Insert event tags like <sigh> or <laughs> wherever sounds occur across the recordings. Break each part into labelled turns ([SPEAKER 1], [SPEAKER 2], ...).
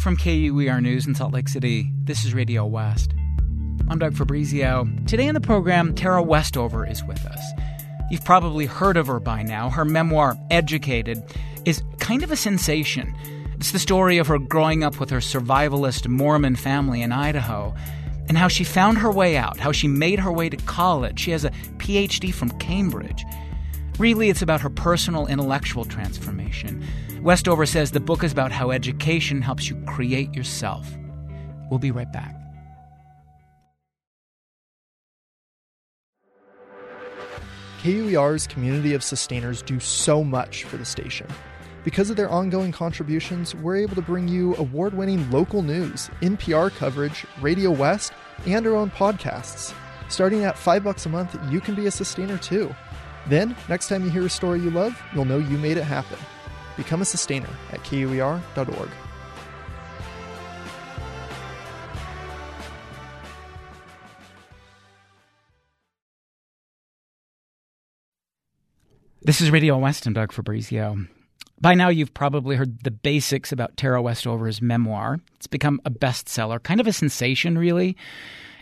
[SPEAKER 1] From KUER News in Salt Lake City, this is Radio West. I'm Doug Fabrizio. Today in the program, Tara Westover is with us. You've probably heard of her by now. Her memoir, Educated, is kind of a sensation. It's the story of her growing up with her survivalist Mormon family in Idaho and how she found her way out, how she made her way to college. She has a PhD from Cambridge. Really, it's about her personal intellectual transformation. Westover says the book is about how education helps you create yourself. We'll be right back.
[SPEAKER 2] KUER's community of sustainers do so much for the station. Because of their ongoing contributions, we're able to bring you award winning local news, NPR coverage, Radio West, and our own podcasts. Starting at 5 bucks a month, you can be a sustainer too. Then, next time you hear a story you love, you'll know you made it happen. Become a sustainer at KUER.org.
[SPEAKER 1] This is Radio West and Doug Fabrizio. By now, you've probably heard the basics about Tara Westover's memoir. It's become a bestseller, kind of a sensation, really.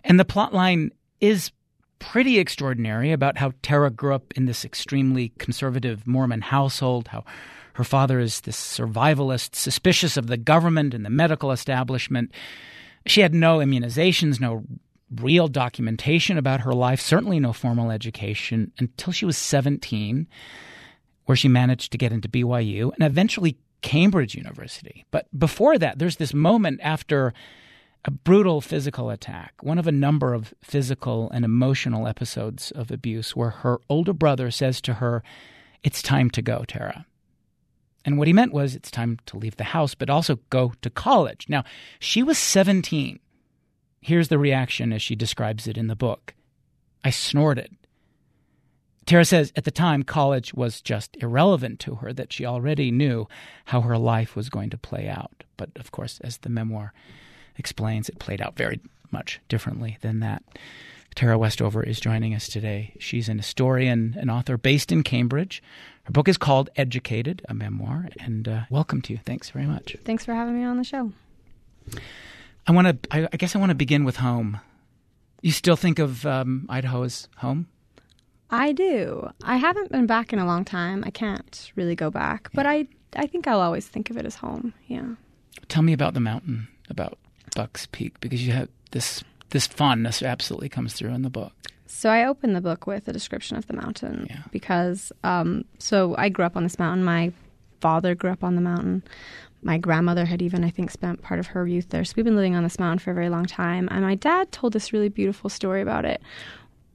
[SPEAKER 1] And the plotline is pretty extraordinary about how Tara grew up in this extremely conservative Mormon household, how her father is this survivalist, suspicious of the government and the medical establishment. She had no immunizations, no real documentation about her life, certainly no formal education until she was 17 where she managed to get into BYU and eventually Cambridge University. But before that, there's this moment after a brutal physical attack, one of a number of physical and emotional episodes of abuse, where her older brother says to her, It's time to go, Tara. And what he meant was, It's time to leave the house, but also go to college. Now, she was 17. Here's the reaction as she describes it in the book I snorted. Tara says at the time college was just irrelevant to her, that she already knew how her life was going to play out. But of course, as the memoir explains, it played out very much differently than that. Tara Westover is joining us today. She's an historian, an author based in Cambridge. Her book is called Educated, a memoir, and uh, welcome to you. Thanks very much.
[SPEAKER 3] Thanks for having me on the show.
[SPEAKER 1] I want to. I, I, guess I want to begin with home. You still think of um, Idaho as home?
[SPEAKER 3] I do. I haven't been back in a long time. I can't really go back, but I I think I'll always think of it as home. Yeah.
[SPEAKER 1] Tell me about the mountain, about Buck's Peak, because you have this this fondness absolutely comes through in the book.
[SPEAKER 3] So I opened the book with a description of the mountain yeah. because um, so I grew up on this mountain. My father grew up on the mountain. My grandmother had even, I think, spent part of her youth there. So we've been living on this mountain for a very long time. And my dad told this really beautiful story about it.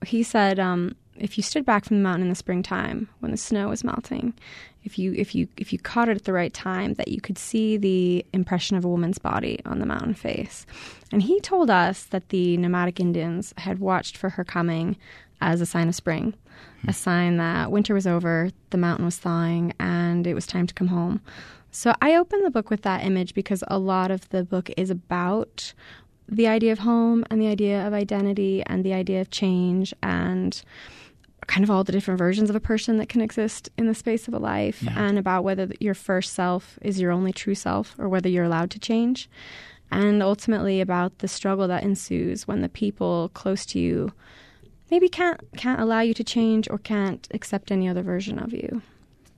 [SPEAKER 3] He said, um, if you stood back from the mountain in the springtime when the snow was melting, if you if you if you caught it at the right time, that you could see the impression of a woman's body on the mountain face. And he told us that the nomadic Indians had watched for her coming as a sign of spring, a sign that winter was over, the mountain was thawing, and it was time to come home. So I opened the book with that image because a lot of the book is about the idea of home and the idea of identity and the idea of change and kind of all the different versions of a person that can exist in the space of a life yeah. and about whether your first self is your only true self or whether you're allowed to change and ultimately about the struggle that ensues when the people close to you maybe can't can't allow you to change or can't accept any other version of you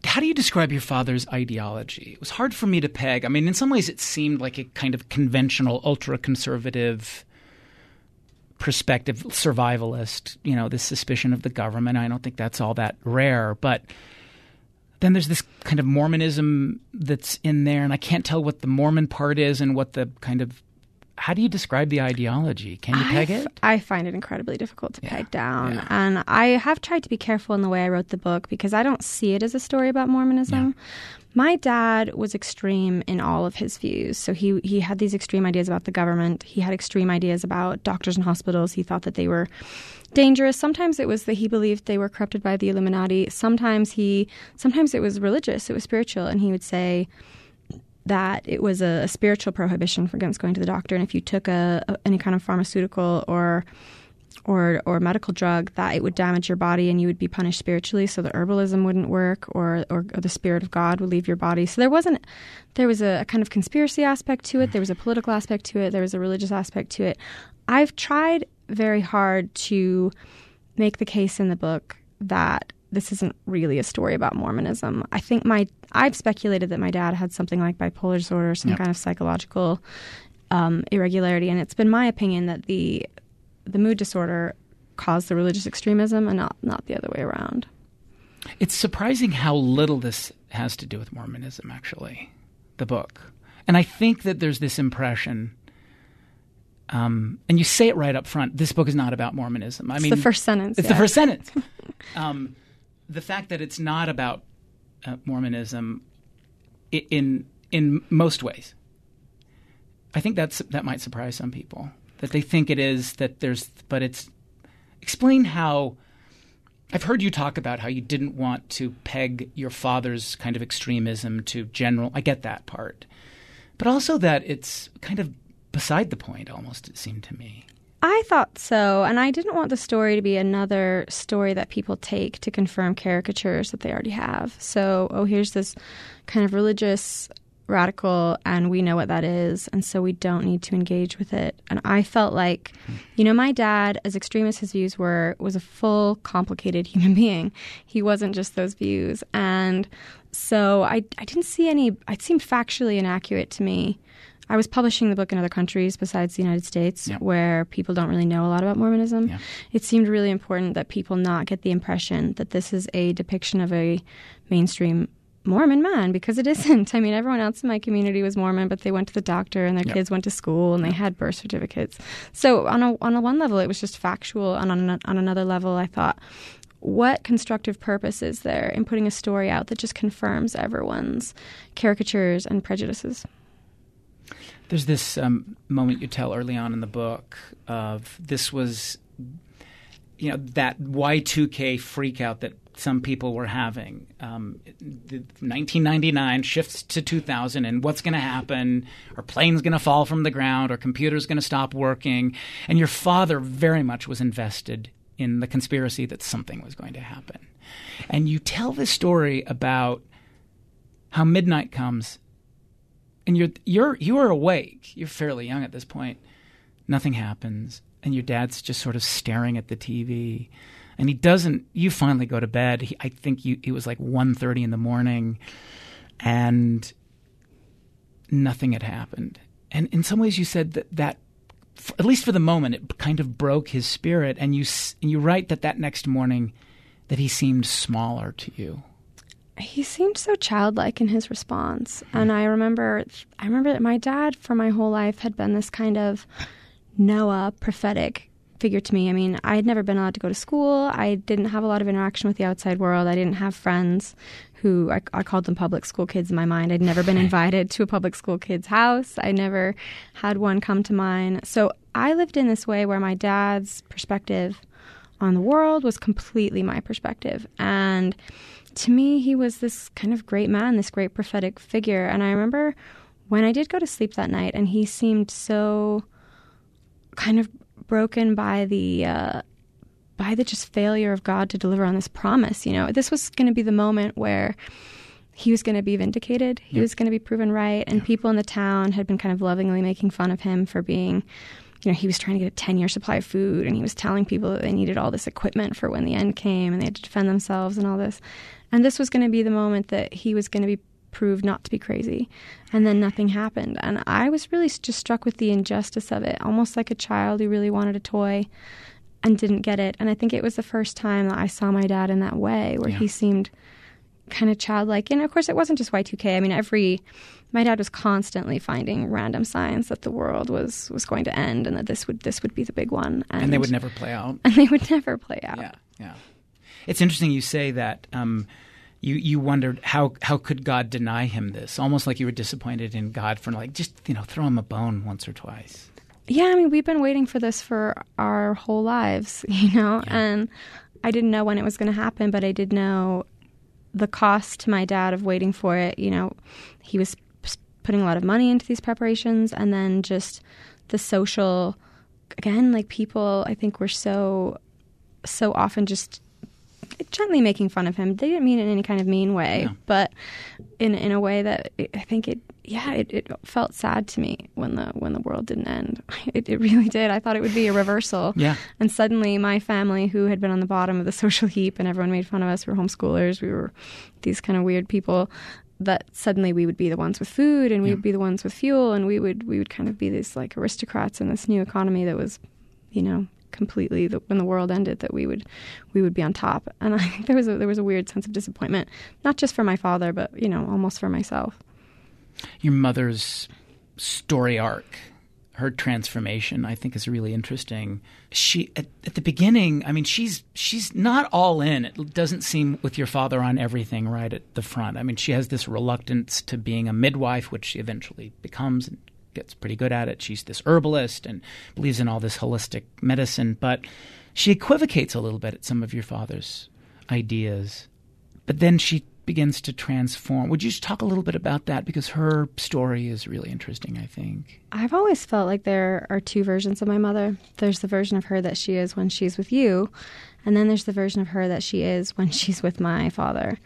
[SPEAKER 1] how do you describe your father's ideology? It was hard for me to peg. I mean, in some ways, it seemed like a kind of conventional, ultra conservative perspective, survivalist, you know, this suspicion of the government. I don't think that's all that rare. But then there's this kind of Mormonism that's in there, and I can't tell what the Mormon part is and what the kind of how do you describe the ideology? Can you peg it?
[SPEAKER 3] I find it incredibly difficult to yeah. peg down. Yeah. And I have tried to be careful in the way I wrote the book because I don't see it as a story about Mormonism. Yeah. My dad was extreme in all of his views. So he he had these extreme ideas about the government. He had extreme ideas about doctors and hospitals. He thought that they were dangerous. Sometimes it was that he believed they were corrupted by the Illuminati. Sometimes he sometimes it was religious, it was spiritual, and he would say that it was a, a spiritual prohibition against going to the doctor. And if you took a, a any kind of pharmaceutical or or or medical drug that it would damage your body and you would be punished spiritually so the herbalism wouldn't work or, or, or the spirit of god would leave your body. So there wasn't there was a, a, kind of conspiracy aspect to it. There was a political aspect to it. There was a religious aspect to it. I've tried very hard to make the case in the book that this isn't really a story about mormonism. I think my i've speculated that my dad had something like bipolar disorder some yep. kind of psychological um, irregularity and it's been my opinion that the the mood disorder caused the religious extremism and not, not the other way around.
[SPEAKER 1] It's surprising how little this has to do with Mormonism, actually, the book. And I think that there's this impression, um, and you say it right up front this book is not about Mormonism.
[SPEAKER 3] I
[SPEAKER 1] it's mean,
[SPEAKER 3] the first sentence.
[SPEAKER 1] It's
[SPEAKER 3] yeah.
[SPEAKER 1] the first sentence. <laughs> um, the fact that it's not about uh, Mormonism in in most ways, I think that's that might surprise some people that they think it is that there's but it's explain how I've heard you talk about how you didn't want to peg your father's kind of extremism to general I get that part. But also that it's kind of beside the point almost it seemed to me.
[SPEAKER 3] I thought so, and I didn't want the story to be another story that people take to confirm caricatures that they already have. So, oh, here's this kind of religious radical and we know what that is and so we don't need to engage with it and i felt like you know my dad as extreme as his views were was a full complicated <laughs> human being he wasn't just those views and so i, I didn't see any it seemed factually inaccurate to me I was publishing the book in other countries besides the United States yeah. where people don't really know a lot about Mormonism. Yeah. It seemed really important that people not get the impression that this is a depiction of a mainstream Mormon man because it isn't. <laughs> I mean, everyone else in my community was Mormon, but they went to the doctor and their yep. kids went to school and they had birth certificates. So on a on a one level, it was just factual, and on a, on another level, I thought, what constructive purpose is there in putting a story out that just confirms everyone's caricatures and prejudices?
[SPEAKER 1] There's this um, moment you tell early on in the book of this was, you know, that Y2K freakout that some people were having. Um, 1999 shifts to 2000, and what's going to happen? Are planes going to fall from the ground? Are computers going to stop working? And your father very much was invested in the conspiracy that something was going to happen. And you tell this story about how midnight comes, and you're you're you are awake. You're fairly young at this point. Nothing happens, and your dad's just sort of staring at the TV and he doesn't. You finally go to bed. He, I think you, it was like 1.30 in the morning, and nothing had happened. And in some ways, you said that that, at least for the moment, it kind of broke his spirit. And you and you write that that next morning, that he seemed smaller to you.
[SPEAKER 3] He seemed so childlike in his response, mm. and I remember, I remember that my dad, for my whole life, had been this kind of Noah prophetic figure to me. I mean, I had never been allowed to go to school. I didn't have a lot of interaction with the outside world. I didn't have friends who I, I called them public school kids in my mind. I'd never been <laughs> invited to a public school kid's house. I never had one come to mine. So I lived in this way where my dad's perspective on the world was completely my perspective. And to me, he was this kind of great man, this great prophetic figure. And I remember when I did go to sleep that night, and he seemed so kind of broken by the uh, by the just failure of God to deliver on this promise. You know, this was going to be the moment where he was going to be vindicated. He yep. was going to be proven right, and yep. people in the town had been kind of lovingly making fun of him for being. You know, he was trying to get a 10 year supply of food and he was telling people that they needed all this equipment for when the end came and they had to defend themselves and all this. And this was going to be the moment that he was going to be proved not to be crazy. And then nothing happened. And I was really just struck with the injustice of it, almost like a child who really wanted a toy and didn't get it. And I think it was the first time that I saw my dad in that way, where yeah. he seemed kind of childlike. And of course, it wasn't just Y2K. I mean, every my dad was constantly finding random signs that the world was was going to end and that this would this would be the big one.
[SPEAKER 1] And, and they would never play out. <laughs>
[SPEAKER 3] And they would never play out.
[SPEAKER 1] Yeah, yeah. It's interesting you say that. Um, you you wondered how how could God deny him this? Almost like you were disappointed in God for like just you know throw him a bone once or twice.
[SPEAKER 3] Yeah, I mean we've been waiting for this for our whole lives, <laughs> you know, yeah. and I didn't know when it was going to happen, but I did know the cost to my dad of waiting for it. You know, he was putting a lot of money into these preparations, and then just the social again, like people, I think were so so often just gently making fun of him. They didn't mean it in any kind of mean way, yeah. but in in a way that I think it yeah it, it felt sad to me when the when the world didn't end. <laughs> It, it really did. I thought it would be a reversal.
[SPEAKER 1] Yeah.
[SPEAKER 3] And suddenly my family, who had been on the bottom of the <laughs> social heap, and everyone made fun of us, we were homeschoolers. We were these kind of weird people. That suddenly we would be the ones with food, and we yeah. would be the ones with fuel, and we would we would kind of be these like aristocrats in this new economy that was, you know, completely the, when the world ended that we would we would be on top. And i think <laughs> there was a, there was a weird sense of disappointment not just for my father but you know almost for myself.
[SPEAKER 1] Your mother's story arc her transformation i think is really interesting. She at, at, the beginning i mean she's she's not all in. It doesn't seem with your father on everything right at the front. I mean she has this reluctance to being a midwife which she eventually becomes and gets pretty good at it. She's this herbalist and believes in all this holistic medicine, but she equivocates a little bit at some of your father's ideas. But then she begins to transform. Would you just talk a little bit about that? Because her story is really interesting, I think.
[SPEAKER 3] I've always felt like there are two versions of my mother. There's the version of her that she is when she's with you, and then there's the version of her that she is when she's with my father.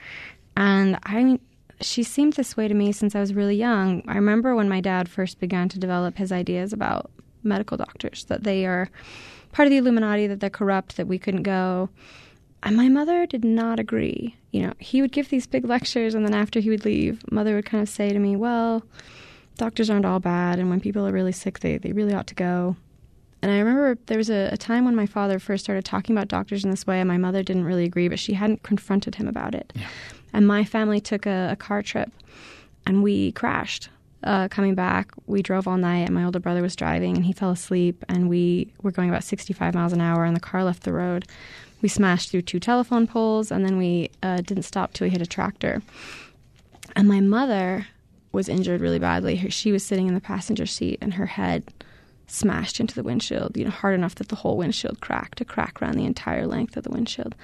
[SPEAKER 3] And I she seemed this way to me since I was really young. I remember when my dad first began to develop his ideas about medical doctors, that they are part of the Illuminati, that they're corrupt, that we couldn't go. And my mother did not agree. You know, he would give these big lectures, and then after he would leave, mother would kind of say to me, Well, doctors aren't all bad, and when people are really sick, they, they really ought to go. And I remember there was a, a, time when my father first started talking about doctors in this way, and my mother didn't really agree, but she hadn't confronted him about it.
[SPEAKER 1] Yeah.
[SPEAKER 3] And my family took a, a car trip and we crashed. Uh, coming back, we drove all night, and my older brother was driving, and he fell asleep. And we were going about 65 miles an hour, and the car left the road. We smashed through two telephone poles, and then we uh, didn't stop till we hit a tractor. And my mother was injured really badly. She was sitting in the passenger seat, and her head smashed into the windshield, you know, hard enough that the whole windshield cracked, a crack around the entire length of the windshield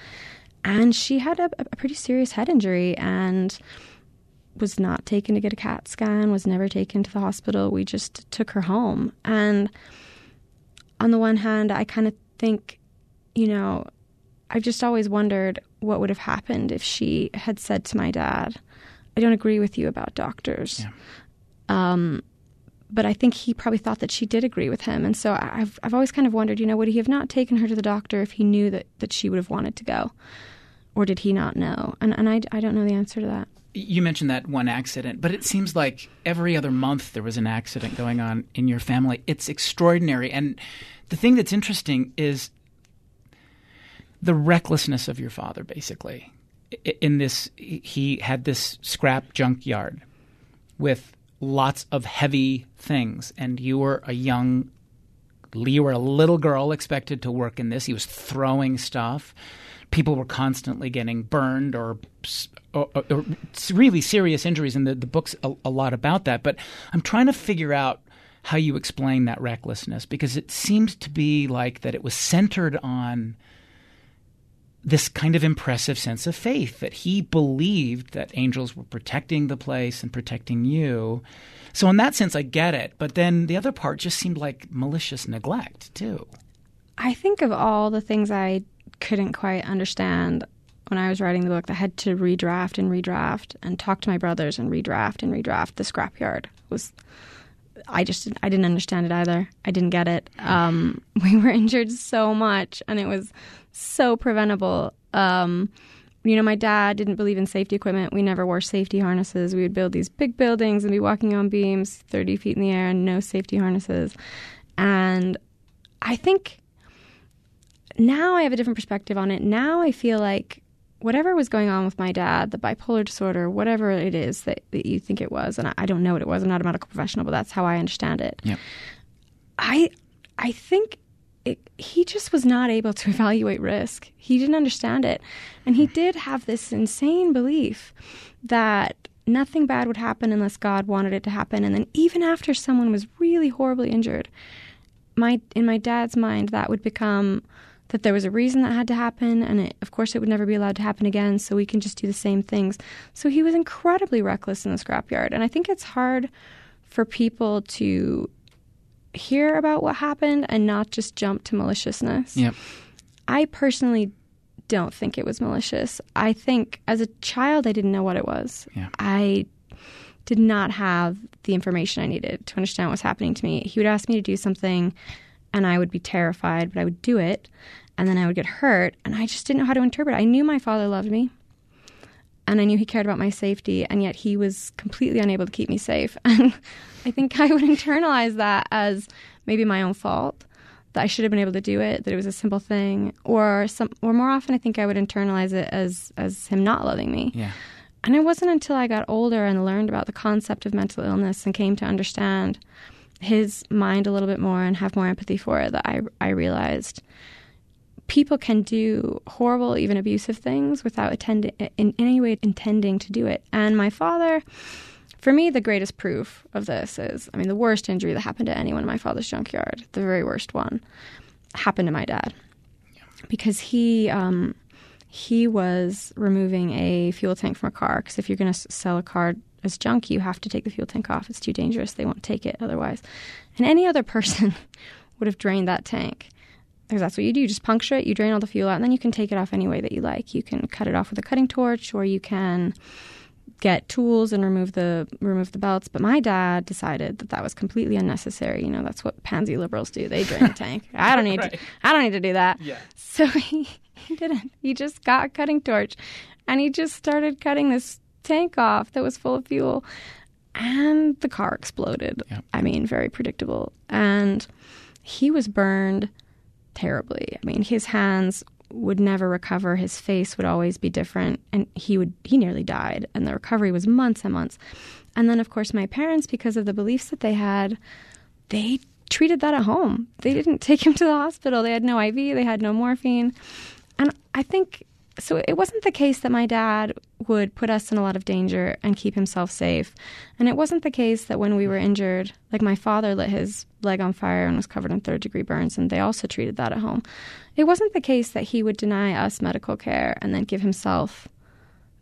[SPEAKER 3] and she had a, a pretty serious head injury and was not taken to get a CAT scan, was never taken to the hospital. We just took her home. And on the one hand, I kind of think, you know, I've just always wondered what would have happened if she had said to my dad, I don't agree with you about doctors.
[SPEAKER 1] Yeah.
[SPEAKER 3] Um, but I think he probably thought that she did agree with him. And so I've, I've always kind of wondered, you know, would he have not taken her to the doctor if he knew that, that she would have wanted to go? Or did he not know? And and I, I don't know the answer to that.
[SPEAKER 1] You mentioned that one accident, but it seems like every other month there was an accident going on in your family. It's extraordinary. And the thing that's interesting is the recklessness of your father, basically. In this, he had this scrap junkyard with lots of heavy things, and you were a young, you were a little girl expected to work in this. He was throwing stuff people were constantly getting burned or, or, or really serious injuries, and the, the book's a, a lot about that. But I'm trying to figure out how you explain that recklessness because it seems to be like that it was centered on this kind of impressive sense of faith that he believed that angels were protecting the place and protecting you. So, in that sense, I get it. But then the other part just seemed like malicious neglect, too.
[SPEAKER 3] I think of all the things I couldn't quite understand when I was writing the book. I had to redraft and redraft and talk to my brothers and redraft and redraft. The scrapyard was. I just I didn't understand it either. I didn't get it. Um, <laughs> we were injured so much, and it was so preventable. Um, you know, my dad didn't believe in safety equipment. We never wore safety harnesses. We would build these big buildings and be walking on beams 30 feet in the air and no safety harnesses. And I think now I have a different perspective on it. Now I feel like whatever was going on with my dad, the bipolar disorder, whatever it is that, that you think it was, and I, I, don't know what it was. I'm not a medical professional, but that's how I understand it.
[SPEAKER 1] Yep.
[SPEAKER 3] I I think it, he just was not able to <laughs> evaluate risk. He didn't understand it, and he did have this insane belief that nothing bad would happen unless God wanted it to happen. And then even after someone was really horribly injured, my in my dad's mind that would become that there was a reason that had to happen, and it, of course it would never be allowed to happen again, so we can just do the same things. So he was incredibly reckless in the scrapyard, and I think it's hard for people to hear about what happened and not just jump to maliciousness.
[SPEAKER 1] Yep.
[SPEAKER 3] I personally don't think it was malicious. I think as a child, I didn't know what it was.
[SPEAKER 1] Yeah.
[SPEAKER 3] I did not have the information I needed to understand what was happening to me. He would ask me to do something, and I would be terrified, but I would do it, and then I would get hurt, and I just didn't know how to interpret. it. I knew my father loved me, and I knew he cared about my safety, and yet he was completely unable to keep me safe. <laughs> And I think I would internalize that as maybe my own fault that I should have been able to do it, that it was a simple thing, or some, or more often, I think I would internalize it as as him not loving me.
[SPEAKER 1] Yeah.
[SPEAKER 3] And it wasn't until I got older and learned about the concept of mental illness and came to understand his mind a little bit more and have more empathy for it that I I realized people can do horrible, even abusive things without attending in any way intending to do it. And my father. For me, the greatest proof of this is I mean, the worst injury that happened to anyone in my father's junkyard, the very worst one, happened to my dad. Because he um, he was removing a fuel tank from a car. Because if you're going to sell a car as junk, you have to take the fuel tank off. It's too dangerous. They won't take it otherwise. And any other person <laughs> would have drained that tank. Because that's what you do. You just puncture it, you drain all the fuel out, and then you can take it off any way that you like. You can cut it off with a cutting torch, or you can get tools and remove the remove the belts. But my dad decided that that was completely unnecessary. You know, that's what pansy liberals do. They drain the <laughs> tank. I don't need
[SPEAKER 1] Right.
[SPEAKER 3] to. I don't need to do that.
[SPEAKER 1] Yeah.
[SPEAKER 3] So <laughs> he, he didn't. He just got a cutting torch, and he just started cutting this tank off that was full of fuel, and the car exploded.
[SPEAKER 1] Yep.
[SPEAKER 3] I mean, very predictable. And he was burned terribly. I mean, his hands would never recover. His face would always be different, and he would he nearly died. And the recovery was months and months. And then, of course, my parents, because of the beliefs that they had, they treated that at home. They didn't <laughs> take him to the hospital. They had no IV. They had no morphine. And I think so. It wasn't the case that my dad would put us in a lot of danger and keep himself safe. And it wasn't the case that when we were injured, like my father lit his leg on fire and was covered in third degree burns, and they also treated that at home. It wasn't the case that he would deny us medical care and then give himself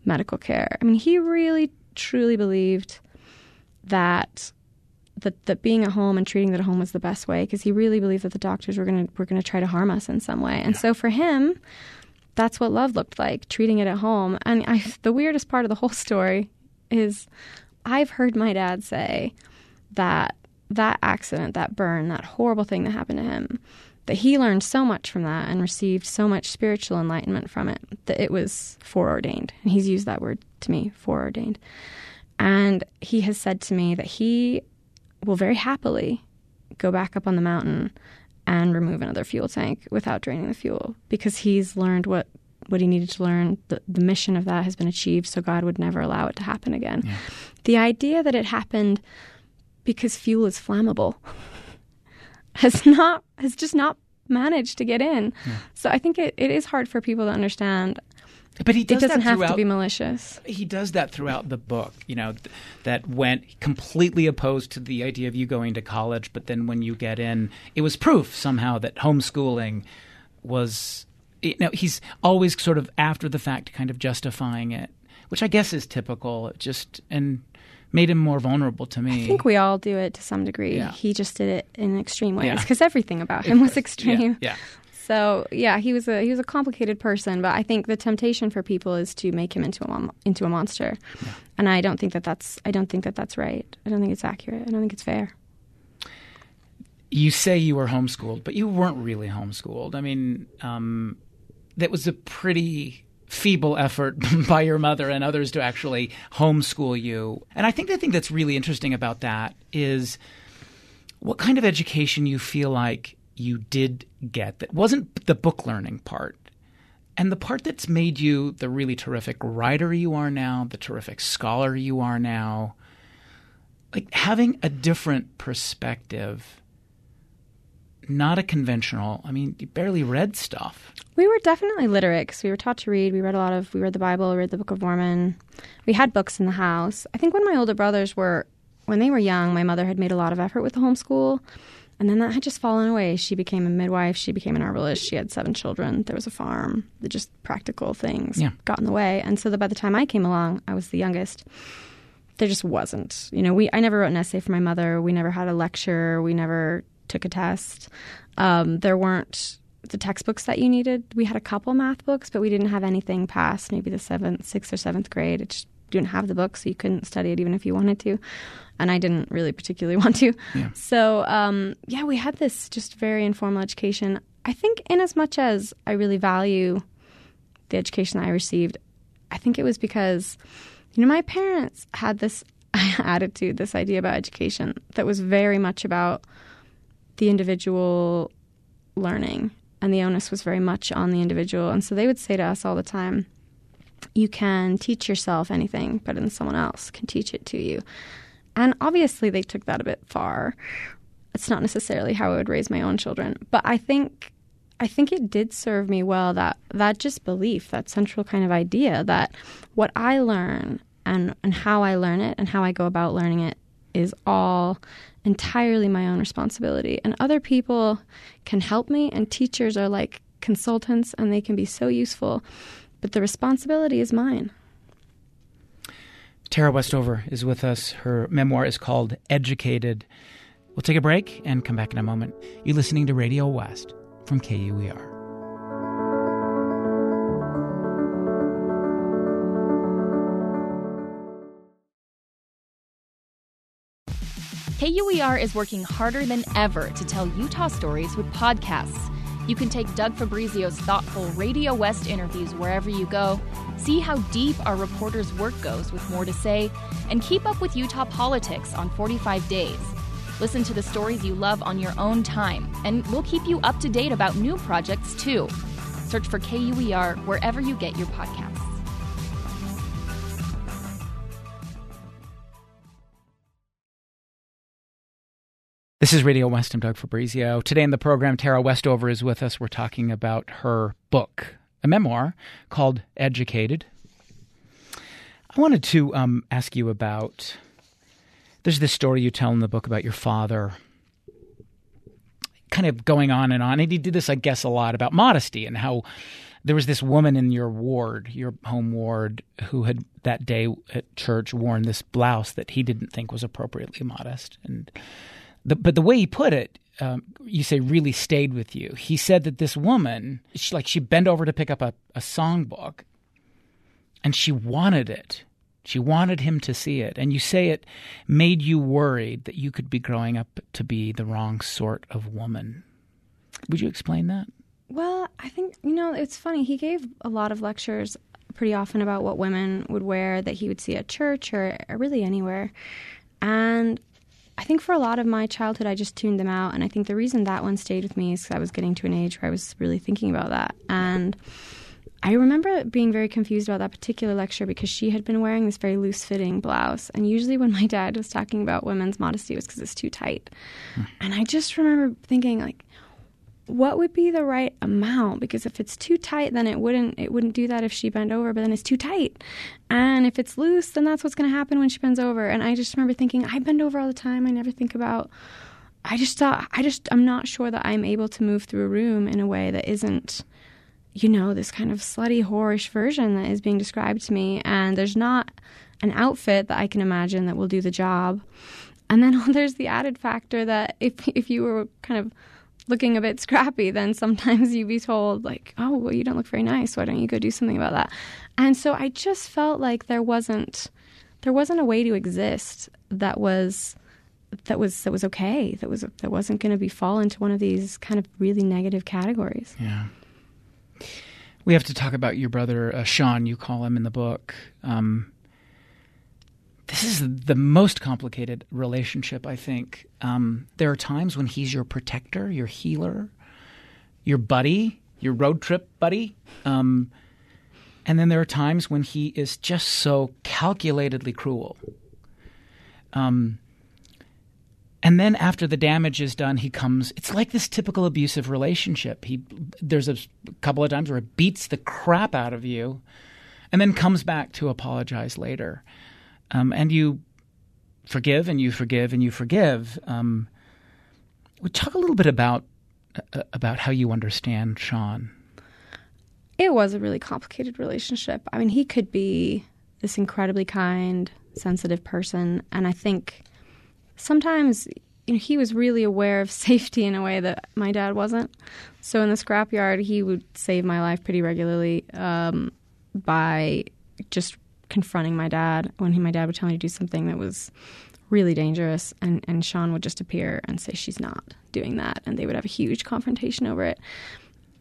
[SPEAKER 3] medical care. I mean, he really truly believed that that, that being at home and treating that at home was the best way because he really believed that the doctors were going to were going to try to harm us in some way. And so for him, that's what love looked like, treating it at home. And I, the weirdest part of the whole story is I've heard my dad say that that accident, that burn, that horrible thing that happened to him, that he learned so much from that and received so much spiritual enlightenment from it that it was foreordained. And he's used that word to me, foreordained. And he has said to me that he will very happily go back up on the mountain and remove another fuel tank without draining the fuel because he's learned what what he needed to learn. The, the mission of that has been achieved, so God would never allow it to happen again.
[SPEAKER 1] Yeah.
[SPEAKER 3] The idea that it happened because fuel is flammable <laughs> has not has just not managed to get in. So I think it, it is hard for people to understand.
[SPEAKER 1] But he
[SPEAKER 3] It
[SPEAKER 1] does
[SPEAKER 3] doesn't
[SPEAKER 1] that
[SPEAKER 3] have to be malicious.
[SPEAKER 1] he does that throughout the book you know th- that went completely opposed to the idea of you going to college but then when you get in it was proof somehow that homeschooling was you know he's always sort of after the fact kind of justifying it which i guess is typical it just and made him more vulnerable to me
[SPEAKER 3] I think we all do it to some degree.
[SPEAKER 1] Yeah.
[SPEAKER 3] He just did it in extreme ways
[SPEAKER 1] Yeah.
[SPEAKER 3] because everything about him was
[SPEAKER 1] yeah,
[SPEAKER 3] extreme.
[SPEAKER 1] yeah
[SPEAKER 3] So yeah, he was a he was a complicated person, but I think the temptation for people is to make him into a into a monster, and I don't think that that's I don't think that that's right. I don't think it's accurate. I don't think it's fair.
[SPEAKER 1] you say you were homeschooled, but you weren't really homeschooled. I mean, um, that was a pretty feeble effort <laughs> by your mother and others to actually homeschool you. And I think the thing that's really interesting about that is what kind of education you feel like you did get that wasn't the book learning part. And the part that's made you the really terrific writer you are now, the terrific scholar you are now, like having a different perspective not a conventional. I mean, you barely read stuff.
[SPEAKER 3] We were definitely literate because we were taught to read. We read a lot of we read the Bible, we read the Book of Mormon. We had books in the house. I think when my older brothers were when they were young, my mother had made a lot of effort with the homeschool. And then that had just fallen away. She became a midwife. She became an herbalist. She had seven children. There was a farm. The just practical things
[SPEAKER 1] Yeah.
[SPEAKER 3] got in the way. And so that by the time I came along, I was the youngest. There just wasn't. You know, we I never wrote an essay for my mother. We never had a lecture. We never took a test. Um, there weren't the textbooks that you needed. We had a couple math books, but we didn't have anything past maybe the seventh, sixth, or seventh grade. It just didn't have the book, so you couldn't study it even if you wanted to. And I didn't really particularly <laughs> want to. Yeah. So, um, yeah, we had this just very informal education. I think, in as much as I really value the education I received, I think it was because, you know, my parents had this <laughs> attitude, this idea about education that was very much about the individual learning, and the onus was very much on the individual. And so they would say to us all the time, you can teach yourself anything, but then someone else can teach it to you. And obviously, they took that a bit far. It's not necessarily how I would raise my own children, but I think I think it did serve me well that that just belief, that central kind of idea that what I learn and and how I learn it and how I go about learning it is all entirely my own responsibility. And other people can help me and teachers are like consultants and they can be so useful, but the responsibility is mine.
[SPEAKER 1] Tara Westover is with us. Her memoir is called Educated. We'll take a break and come back in a moment. You're listening to Radio West from KUER.
[SPEAKER 4] KUER is working harder than ever to tell Utah stories with podcasts. You can take Doug Fabrizio's thoughtful Radio West interviews wherever you go, see how deep our reporters' work goes with more to say, and keep up with Utah politics on 45 days. Listen to the stories you love on your own time, and we'll keep you up to date about new projects too. Search for KUER wherever you get your podcasts.
[SPEAKER 1] This is Radio West. I'm Doug Fabrizio. Today in the program, Tara Westover is with us. We're talking about her book, a memoir called Educated. I wanted to um, ask you about there's this story you tell in the book about your father kind of going on and on. And he did this, I guess, a lot about modesty and how there was this woman in your ward, your home ward, who had that day at church worn this blouse that he didn't think was appropriately modest. And the, but the way he put it, um, you say really stayed with you. He said that this woman, she, like she bent over to pick up a, a songbook, and she wanted it she wanted him to see it. And you say it made you worried that you could be growing up to be the wrong sort of woman. Would you explain that?
[SPEAKER 3] Well, I think, you know, it's funny. He gave a lot of lectures pretty often about what women would wear that he would see at church or, or really anywhere. And I think for a lot of my childhood, I just tuned them out. And I think the reason that one stayed with me is because I was getting to an age where I was really thinking about that. And. I remember being very confused about that particular lecture because she had been wearing this very loose fitting blouse. And usually, when my dad was talking about women's modesty, it was because it's too tight. Hmm. And I just remember thinking, like, what would be the right amount because if it's too tight then it wouldn't it wouldn't do that if she bent over but then it's too tight and if it's loose then that's what's going to happen when she bends over and i just remember thinking i bend over all the time i never think about i just thought i just i'm not sure that i'm able to move through a room in a way that isn't you know, this kind of slutty, whorish version that is being described to me. And there's not an outfit that I can imagine that will do the job. And then <laughs> there's the added factor that if if you were kind of looking a bit scrappy, then sometimes you'd be told like, "Oh, well, you don't look very nice. Why don't you go do something about that?" And so I just felt like there wasn't there wasn't a way to exist that was that was that was okay. That was that wasn't going to be fall into one of these kind of really negative categories.
[SPEAKER 1] Yeah. We have to talk about your brother, uh, Sean, you call him in the book. Um, this is the most complicated relationship, I think. Um, there are times when he's your protector, your healer, your buddy, your road trip buddy. Um, and then there are times when he is just so calculatedly cruel. Um, and then after the damage is done, he comes. It's like this typical abusive relationship. He there's a couple of times where it beats the crap out of you, and then comes back to apologize later, um, and you forgive and you forgive and you forgive. Um, we talk a little bit about uh, about how you understand Sean.
[SPEAKER 3] It was a really complicated relationship. I mean, he could be this incredibly kind, sensitive person, and I think sometimes you know, he was really aware of <laughs> safety in a way that my dad wasn't. So in the scrapyard, he would save my life pretty regularly um, by just confronting my dad when he, my dad would tell me to do something that was really dangerous, and, and Sean would just appear and say she's not doing that, and they would have a huge confrontation over it.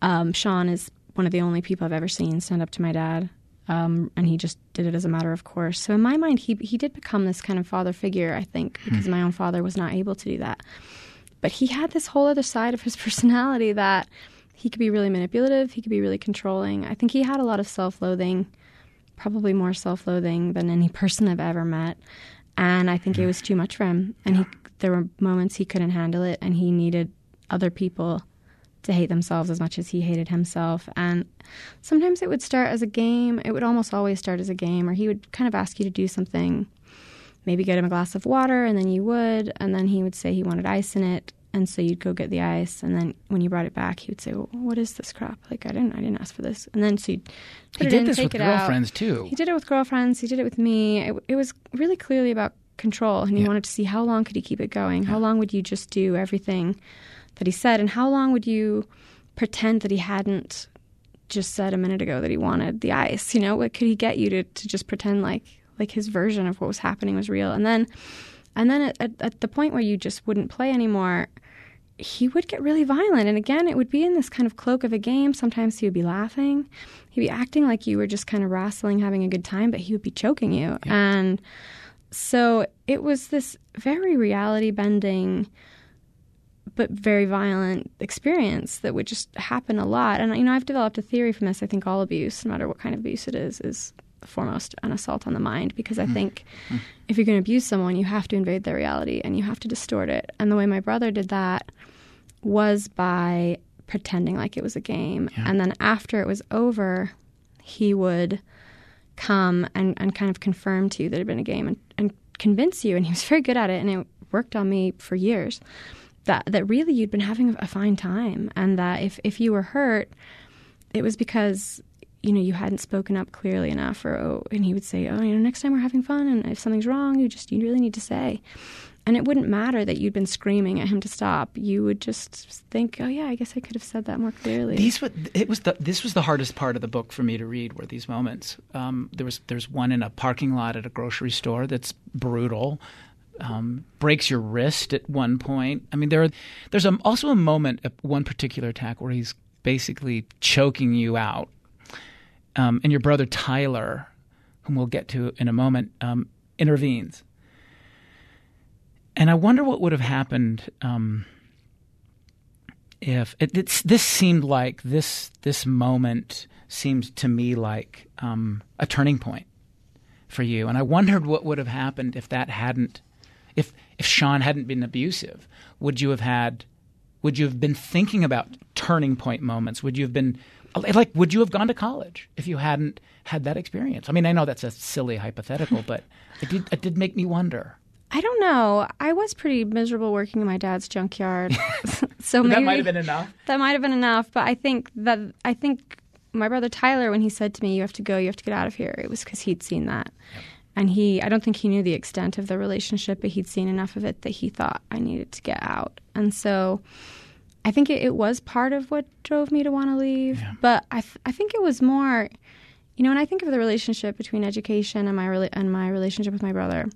[SPEAKER 3] Um, Sean is one of the only people I've ever seen stand up to my dad um, and he just did it as a matter of course. So in my mind, he he did become this kind of father figure. I think hmm. because my own father was not able to do that, but he had this whole other side of his <laughs> personality that he could be really manipulative. He could be really controlling. I think he had a lot of self-loathing, probably more self-loathing than any <laughs> person I've ever met, and I think it was too much for him. And he there were moments he couldn't handle it, and he needed other people to hate themselves as much as he hated himself. And sometimes it would start as a game. It would almost always start as a game, or he would kind of ask you to do something, maybe get him a glass of water, and then you would, and then he would say he wanted ice in it. And so you'd go get the ice, and then when you brought it back, he would say, well, "What is this crap? Like I didn't, I didn't ask for this." And then so you'd put
[SPEAKER 1] he
[SPEAKER 3] it
[SPEAKER 1] did
[SPEAKER 3] in,
[SPEAKER 1] this
[SPEAKER 3] take
[SPEAKER 1] with
[SPEAKER 3] it
[SPEAKER 1] girlfriends
[SPEAKER 3] out.
[SPEAKER 1] too.
[SPEAKER 3] He did it with girlfriends. He did it with me. It, it was really clearly about control, and he yeah. wanted to see how long could he keep it going. Yeah. How long would you just do everything that he said, and how long would you pretend that he hadn't just said a minute ago that he wanted the ice? You know, what could he get you to, to just pretend like like his version of what was happening was real? And then and then at, at, at the point where you just wouldn't play anymore, he would get really violent. And again, it would be in this kind of cloak of a game. Sometimes he would be laughing. He'd be acting like you were just kind of wrestling, having a good time, but he would be choking you. Yeah. And so it was this very reality bending but very violent experience that would just happen a lot. And you know, I've developed a theory from this. I think all abuse, no matter what kind of abuse it is, is foremost an assault on the mind because I mm. think mm. if you're going to abuse someone, you have to invade their reality and you have to distort it. And the way my brother did that was by pretending like it was a game. Yeah. And then after it was over, he would come and, and kind of confirm to you that it had been a game and, and convince you. And he was very good at it and it worked on me for years that that really you'd been having a fine time, and that if if you were hurt, it was because you know you hadn't spoken up clearly enough, or oh, and he would say, oh, you know, next time we're having fun, and if something's wrong, you just you really need to say. And it wouldn't matter that you'd been screaming at him to stop. You would just think, "Oh yeah, I guess I could have said that more clearly."
[SPEAKER 1] These were, it was the this was the hardest part of the book for me to read. Were these moments? Um, there was there's one in a parking lot at a grocery store that's brutal um, breaks your wrist at one point. I mean, there are, there's a, also a moment at one particular attack where he's basically choking you out, um, and your brother Tyler, whom we'll get to in a moment, um, intervenes. And I wonder what would have happened um, if it, this seemed like this this moment seemed to me like um, a turning point for you, and I wondered what would have happened if that hadn't if if Sean hadn't been abusive, would you have had would you have been thinking about turning point moments? Would you have been like would you have gone to college if you hadn't had that experience? I mean, I know that's a silly hypothetical, <laughs> but it did it did make me wonder.
[SPEAKER 3] I don't know. I was pretty miserable working in my dad's junkyard, <laughs> <laughs> so maybe
[SPEAKER 1] that might have been enough.
[SPEAKER 3] That might have been enough, but I think that I think my brother Tyler, when he said to me, "You have to go, you have to get out of here," it was because he'd seen that. Yep. And he, I don't think he knew the extent of the relationship, but he'd seen enough of it that he thought I needed to get out. And so I think it, it was part of what drove me to want to leave. Yeah. But I, th- I think it was more, you know, when I think of the relationship between education and my, re- and my relationship with my brother,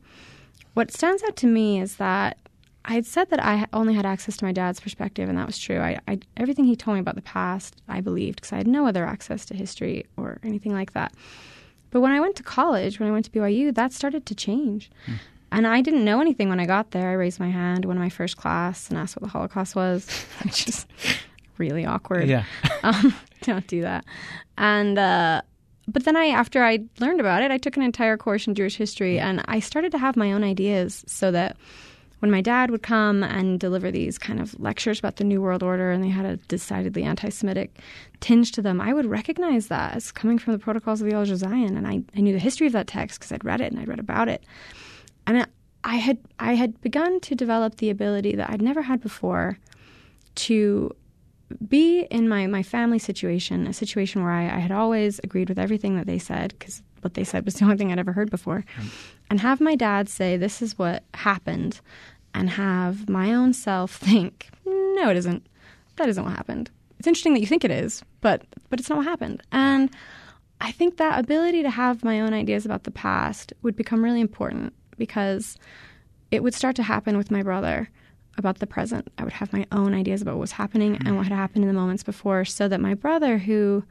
[SPEAKER 3] what stands out to me is that I had said that I only had access to my dad's perspective, and that was true. I, I everything he told me about the past, I believed because I had no other access to history or anything like that. But when I went to college, when I went to BYU, that started to change. Mm. And I didn't know anything when I got there. I raised my hand, to my first class, and asked what the Holocaust was, <laughs> which is really awkward.
[SPEAKER 1] Yeah. <laughs>
[SPEAKER 3] um, don't do that. And, uh, but then I, after I learned about it, I took an entire course in Jewish history, and I started to have my own ideas so that when my dad would come and deliver these kind of lectures about the New World Order and they had a decidedly anti Semitic tinge to them, I would recognize that as coming from the Protocols of the Elders of Zion. And I, I knew the history of that text because I'd read it and I'd read about it. And I had, I had begun to develop the ability that I'd never had before to be in my, my family situation, a situation where I, I had always agreed with everything that they said because what they said was the <laughs> only thing I'd ever heard before, mm. and have my dad say, "This is what happened," and have my own self <laughs> think, no, it isn't. That isn't what happened. It's interesting that you think it is, but but it's not what happened. And I think that ability to have my own ideas about the past would become really important because it would start to happen with my brother about the present. I would have my own ideas about what was happening mm-hmm. and what had happened in the moments before so that my brother who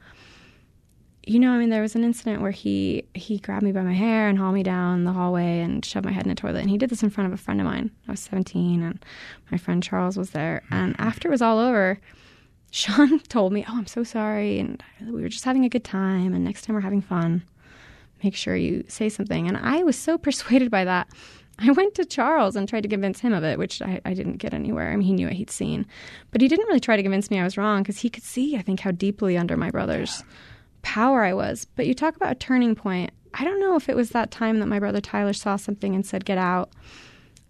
[SPEAKER 3] you know, I mean, there was an incident where he he grabbed me by my hair and hauled me down the hallway and shoved my head in a toilet. And he did this in front of a friend of mine. I was 17, and my friend Charles was there. And after it was all over, <laughs> Sean told me, "Oh, I'm so sorry, and we were just having a good time. And next time we're having fun, make sure you say something." And I was so <laughs> persuaded by that. I went to Charles and tried to convince him of it, which I, I didn't get anywhere. I mean, he knew what he'd seen, but he didn't really try to convince me I was wrong because he could see, I think, how deeply under my brother's. Yeah power I was. But you talk about a turning point. I don't know if it was that time that my brother Tyler saw something and said, Get out.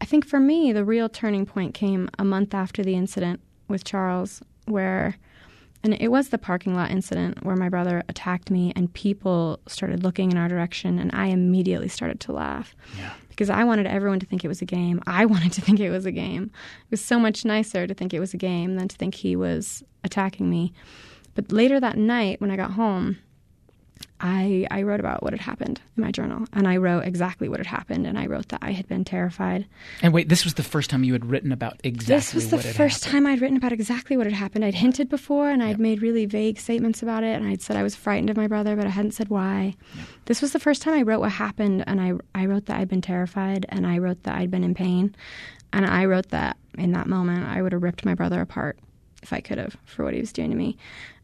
[SPEAKER 3] I think for me, the real turning point came a month after the incident with Charles, where, and it was the parking lot incident where my brother attacked me and people started looking in our direction, and I immediately started to laugh.
[SPEAKER 1] Yeah.
[SPEAKER 3] Because I wanted everyone to think it was a game. I <laughs> wanted to think it was a game. It was so much nicer to think it was a game than to think he was attacking me. But later that night, when I got home, I, I wrote about what had happened in my journal, and I wrote exactly what had happened, and I wrote that I had been terrified.
[SPEAKER 1] And wait, this was the first time you had written about exactly.
[SPEAKER 3] This was the first
[SPEAKER 1] happened.
[SPEAKER 3] time I'd written about exactly what had happened. I'd hinted before, and I'd yep. made really vague statements about it, and I'd said I was frightened of my brother, but I hadn't said why. Yep. This was the first time I wrote what happened, and I I wrote that I'd been terrified, and I wrote that I'd been in pain, and I wrote that in that moment I would have ripped my brother apart if I could have for what he was doing to me.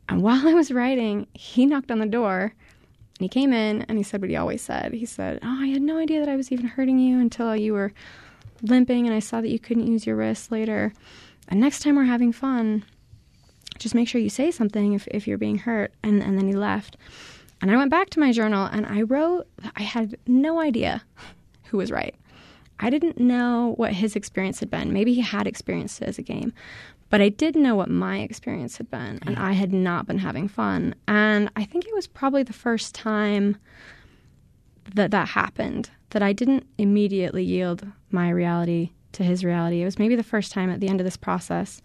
[SPEAKER 3] And while I was writing, he knocked on the door and he came in and he said what he always said. He said, Oh, I had no idea that I was even hurting you until you were limping and I saw that you couldn't use your wrist later. And next time we're having fun, just make sure you say something if, if you're being hurt. And, and then he left. And I went back to my journal and I wrote, I had no idea <laughs> who was right. I didn't know what his experience had been. Maybe he had experienced it as a game, but I did know what my experience had been, and I had not been having fun. And I think it was probably the first time that that happened that I didn't immediately yield my reality to his reality. It was maybe the first time at the end of this process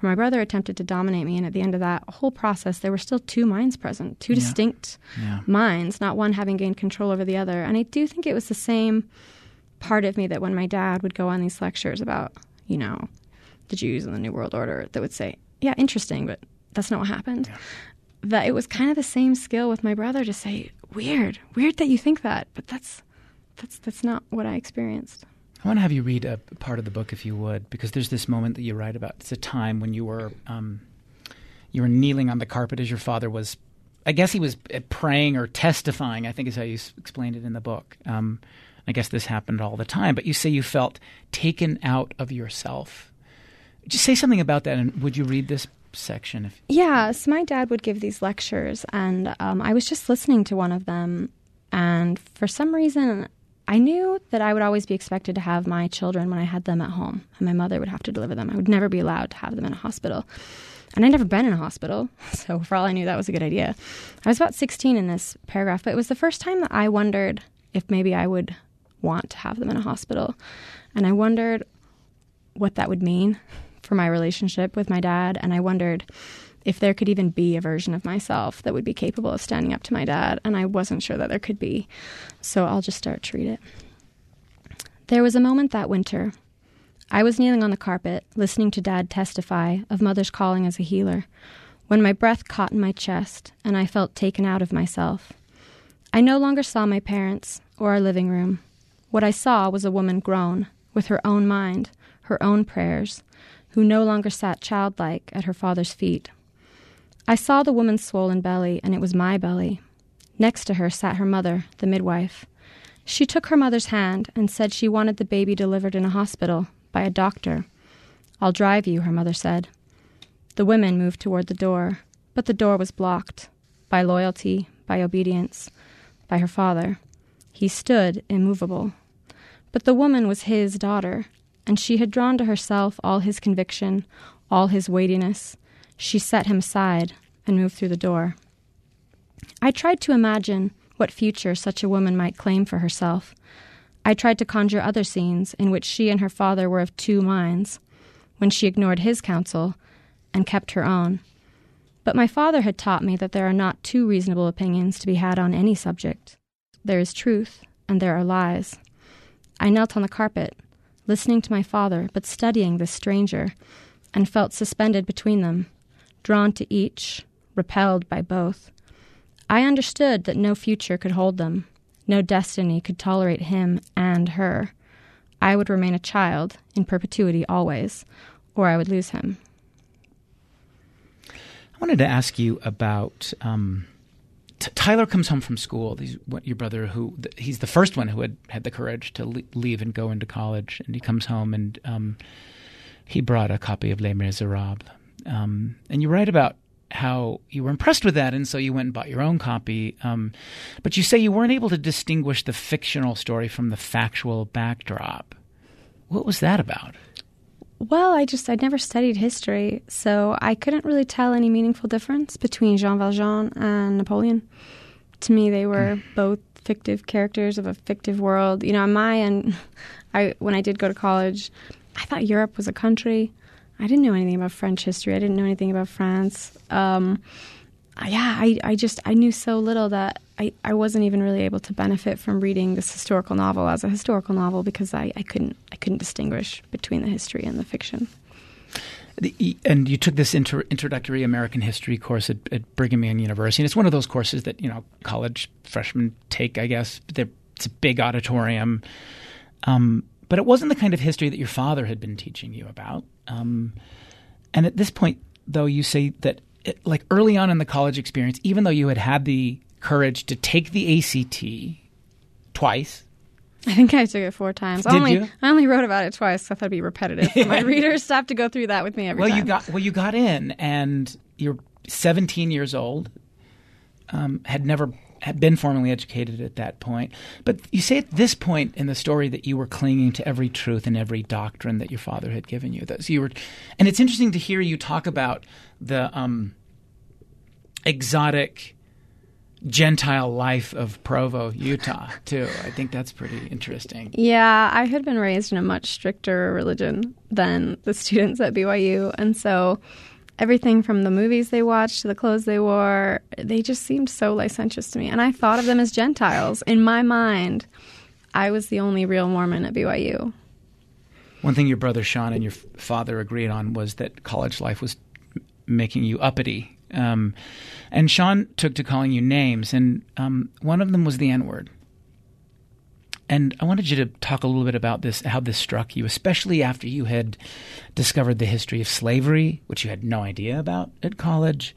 [SPEAKER 3] where my brother attempted to dominate me. And at the end of that whole process, there were still two minds present, two yeah. distinct yeah. minds, not one having gained control over the other. And I do think it was the same part of me that when my dad would go on these lectures about, you know, the Jews and the New World Order that would say, yeah, interesting, but that's not what happened. Yeah. That it was kind of the same skill with my brother to say, weird, weird that you think that, but that's that's that's not what I experienced.
[SPEAKER 1] I want to have you read a part of the book, if you would, because there's this moment that you write about. It's a time when you were um, you were kneeling on the carpet as your father was. I guess he was uh, praying or testifying. I think is how you explained it in the book. Um, I guess this happened all the time, but you say you felt taken out of yourself just say something about that, and would you read this section? If-
[SPEAKER 3] yeah, so my dad would give these lectures, and um, I was just listening to one of them, and for some reason, I knew that I would always be expected to have my children when I had them at home, and my mother would have to deliver them. I would never be allowed to have them in a hospital. And I'd never been in a hospital, <laughs> so for all I knew, that was a good idea. I was about 16 in this paragraph, but it was the first time that I wondered if maybe I would want to have them in a hospital. And I wondered what that would mean for my relationship with my dad, and I wondered if there could even be a version of myself that would be capable of standing up to my dad, and I wasn't sure that there could be. So I'll just start to read it. There was a moment that winter. I was kneeling on the carpet, listening to Dad testify of Mother's calling as a healer, when my breath caught in my chest and I felt taken out of myself. I no longer saw my parents or our living room. What I saw was a woman grown, with her own mind, her own prayers, who no longer sat childlike at her father's feet. I saw the woman's swollen belly, and it was my belly. Next to her sat her mother, the midwife. She took her mother's hand and said she wanted the baby delivered in a hospital by a doctor. I'll drive you, her mother said. The women moved toward the door, but the door was blocked by loyalty, by obedience, by her father. He stood immovable. But the woman was his daughter, and she had drawn to herself all his conviction, all his weightiness. She set him aside and moved through the door. I tried to imagine what future such a woman might claim for herself. I tried to conjure other scenes in which she and her father were of two minds, when she ignored his counsel and kept her own. But my father had taught me that there are not two reasonable opinions to be had on any subject. There is truth, and there are lies. I knelt on the carpet, listening to my father, but studying this stranger, and felt suspended between them, drawn to each, repelled by both. I understood that no future could hold them, no destiny could tolerate him and her. I would remain a child in perpetuity always, or I would lose him.
[SPEAKER 1] I wanted to ask you about um, T- Tyler comes home from school. He's your brother, who he's the first one who had had the courage to leave and go into college, and he comes home and um, he brought a copy of Les Miserables. Um, and you write about how you were impressed with that, and so you went and bought your own copy. Um, but you say you weren't able to distinguish the fictional story from the factual backdrop. What was that about?
[SPEAKER 3] Well, I just I'd never studied history, so I couldn't really tell any meaningful difference between Jean Valjean and Napoleon. To me, they were mm. both fictive characters of a fictive world. You know, on my end, I when I did go to college, I thought Europe was a country. I didn't know anything about French history. I didn't know anything about France. Um, yeah, I, I just I knew so little that I, I wasn't even really able to benefit from reading this historical novel as a historical novel because I, I couldn't I couldn't distinguish between the history and the fiction.
[SPEAKER 1] The, and you took this inter, introductory American history course at, at, Brigham Young University, and it's one of those courses that you know college freshmen take. I guess it's a big auditorium, um, but it wasn't the kind of history that your father had been teaching you about. Um, and at this point, though, you say that like early on in the college experience, even though you had had the courage to take the ACT twice.
[SPEAKER 3] I think I took it four times.
[SPEAKER 1] Did
[SPEAKER 3] I only,
[SPEAKER 1] you?
[SPEAKER 3] I only wrote about it twice. So I thought it'd be repetitive <laughs> my readers have to go through that with me every
[SPEAKER 1] well,
[SPEAKER 3] time.
[SPEAKER 1] you got well, you got in, and you're 17 years old. Um, had never been formally educated at that point. But you say at this point in the story that you were clinging to every truth and every doctrine that your father had given you. That so you were, and it's interesting to hear you talk about the um, exotic Gentile life of Provo, Utah, <laughs> too. I think that's pretty interesting.
[SPEAKER 3] Yeah, I had been raised in a much stricter religion than the <laughs> students at BYU. And so everything from the movies they watched to the clothes they wore, they just seemed so licentious to me. And I thought of them as Gentiles. In my mind, I was the only real Mormon at BYU.
[SPEAKER 1] One thing your brother Shawn and your father agreed on was that college life was making you uppity um, and Shawn took to calling you names, and um, one of them was the N word. And I wanted you to talk a little bit about this, how this struck you, especially after you had discovered the history of slavery, which you had no idea about at college,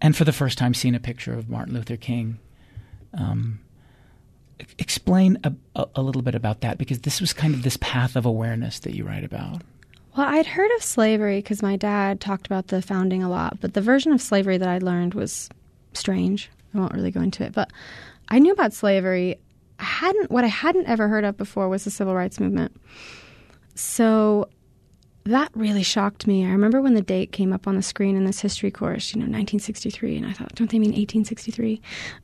[SPEAKER 1] and for the first time seen a picture of Martin Luther King. Um, explain a, a, a little bit about that, because this was kind of this path of awareness that you write about.
[SPEAKER 3] Well, I'd heard of slavery because my dad talked about the founding a lot, but the version of slavery that I learned was strange. I won't really go into it, but I knew about slavery. Hadn't what I hadn't ever heard of before was the civil rights movement. So that really shocked me. I remember when the date came up on the screen in this history course, you know, 1963, and I thought, don't they mean 1863?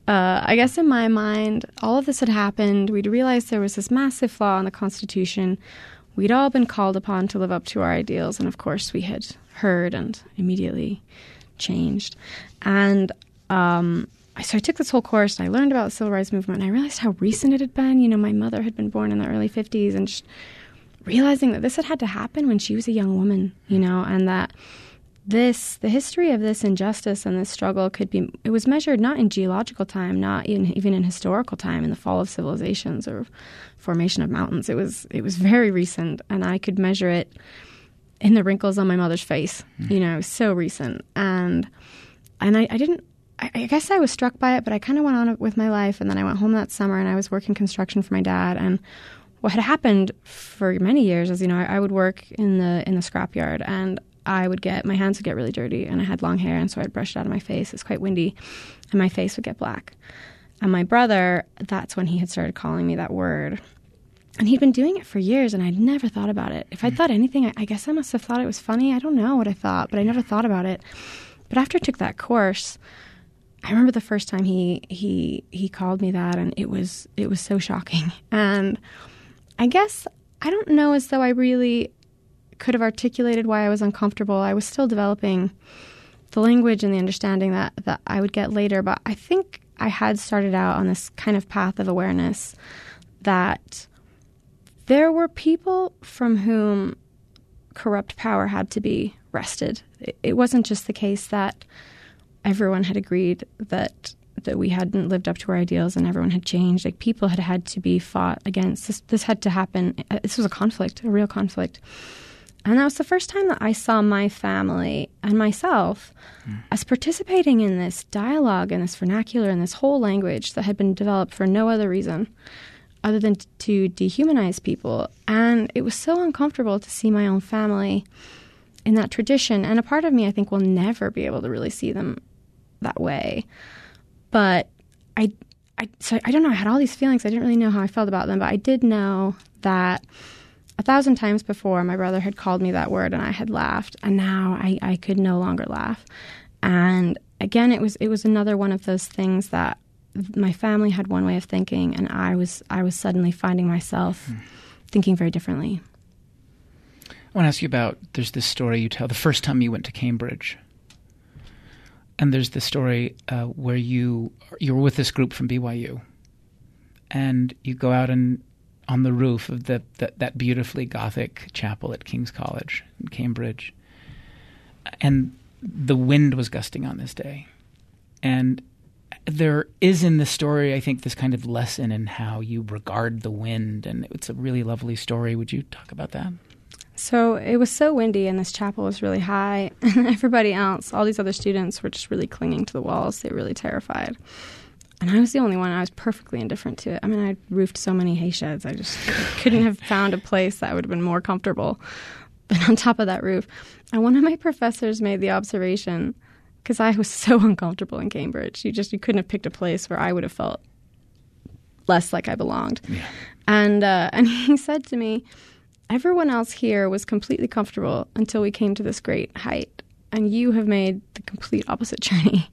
[SPEAKER 3] Uh, I guess in my mind, all of this had happened. We'd realized there was this massive flaw in the Constitution we'd all been called upon to live up to our ideals, and of course, we had heard and immediately changed. And um, so I took this whole course and I learned about the civil rights movement, and I realized how recent it had been. You know, my mother had been born in the early 50s, and just realizing that this had had to happen when she was a young woman, you know, and that this the history of this injustice and this struggle could be it was measured not in geological time not even even in historical time in the fall of civilizations or formation of mountains it was it was very recent and i could measure it in the wrinkles on my mother's face mm. you know so recent and and i, I didn't I, I guess i was struck by it but i kind of went on with my life and then i went home that summer and i was working construction for my dad and what had happened for many years is you know I, I would work in the in the scrapyard and I would get my hands would get really dirty, and I had long hair, and so I'd brush it out of my face. It's quite windy, and my face would get black. And my brother, that's when he had started calling me that word. And he'd been doing it for years, and I'd never thought about it. If I hmm. thought anything, I, I guess I must have thought it was funny. I don't know what I thought, but I never thought about it. But after I took that course, I remember the first time he he he called me that, and it was it was so shocking. <laughs> And I guess I don't know as though I really could have articulated why I was uncomfortable. I was still developing the language and the understanding that, that I would get later, but I think I had started out on this kind of path of awareness that there were people from whom corrupt power had to be wrested. It wasn't just the case that everyone had agreed that that we hadn't lived up to our ideals and everyone had changed. Like people had had to be fought against. This, this had to happen. This was a conflict, a real conflict. And that was the first time that I saw my family and myself mm. as participating in this dialogue and this vernacular and this whole language that had been developed for no other reason other than to dehumanize people. And it was so uncomfortable to see my own family in that tradition. And a part of me, I think, will never be able to really see them that way. But I, I, so I don't know. I had all these feelings. I didn't really know how I felt about them, but I did know that a thousand times before my brother had called me that word and I had laughed, and now I, I could no longer laugh. And again, it was it was another one of those things that my family had one way of thinking, and I was I was suddenly finding myself mm. thinking very differently.
[SPEAKER 1] I want to ask you about there's this story you tell the first time you went to Cambridge, and there's the story uh, where you you were with this group from BYU, and you go out and on the roof of the, the that beautifully Gothic chapel at King's College in Cambridge, and the wind was gusting on this day, and there is in the story, I think, this kind of lesson in how you regard the wind, and it's a really lovely story. Would you talk about that?
[SPEAKER 3] So it was so windy, and this chapel was really high, <laughs> and everybody else, all these other students, were just really clinging to the walls. They were really terrified. And I was the only one. I was perfectly indifferent to it. I mean, I roofed so many hay sheds. I just couldn't have found a place that would have been more comfortable than on top of that roof. And one of my professors made the observation because I was <laughs> so uncomfortable in Cambridge. You just you couldn't have picked a place where I would have felt less like I belonged. Yeah. And uh, <laughs> and he said to me, everyone else here was completely comfortable until we came to this great height, and you have made the complete opposite <laughs> journey.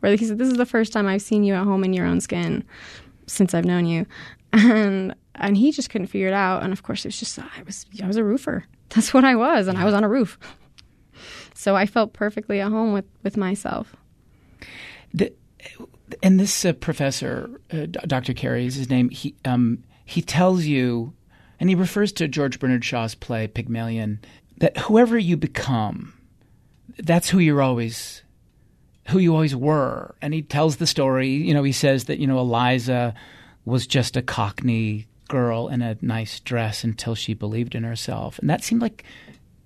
[SPEAKER 3] Where he said, "This is the first time I've seen you at home in your own skin since I've known you," and and he just couldn't figure it out. And of course, it was just I was I was a roofer. That's what I was, and I was on a roof. So I felt perfectly at home with, with myself.
[SPEAKER 1] The, and this uh, professor, uh, Dr. Kerry is his name, he, um, he tells you, and he refers to George Bernard Shaw's play Pygmalion, that whoever you become, that's who you're always who you always were. And he tells the story, you know, he says that, you know, Eliza was just a cockney girl in a nice dress until she believed in herself. And that seemed like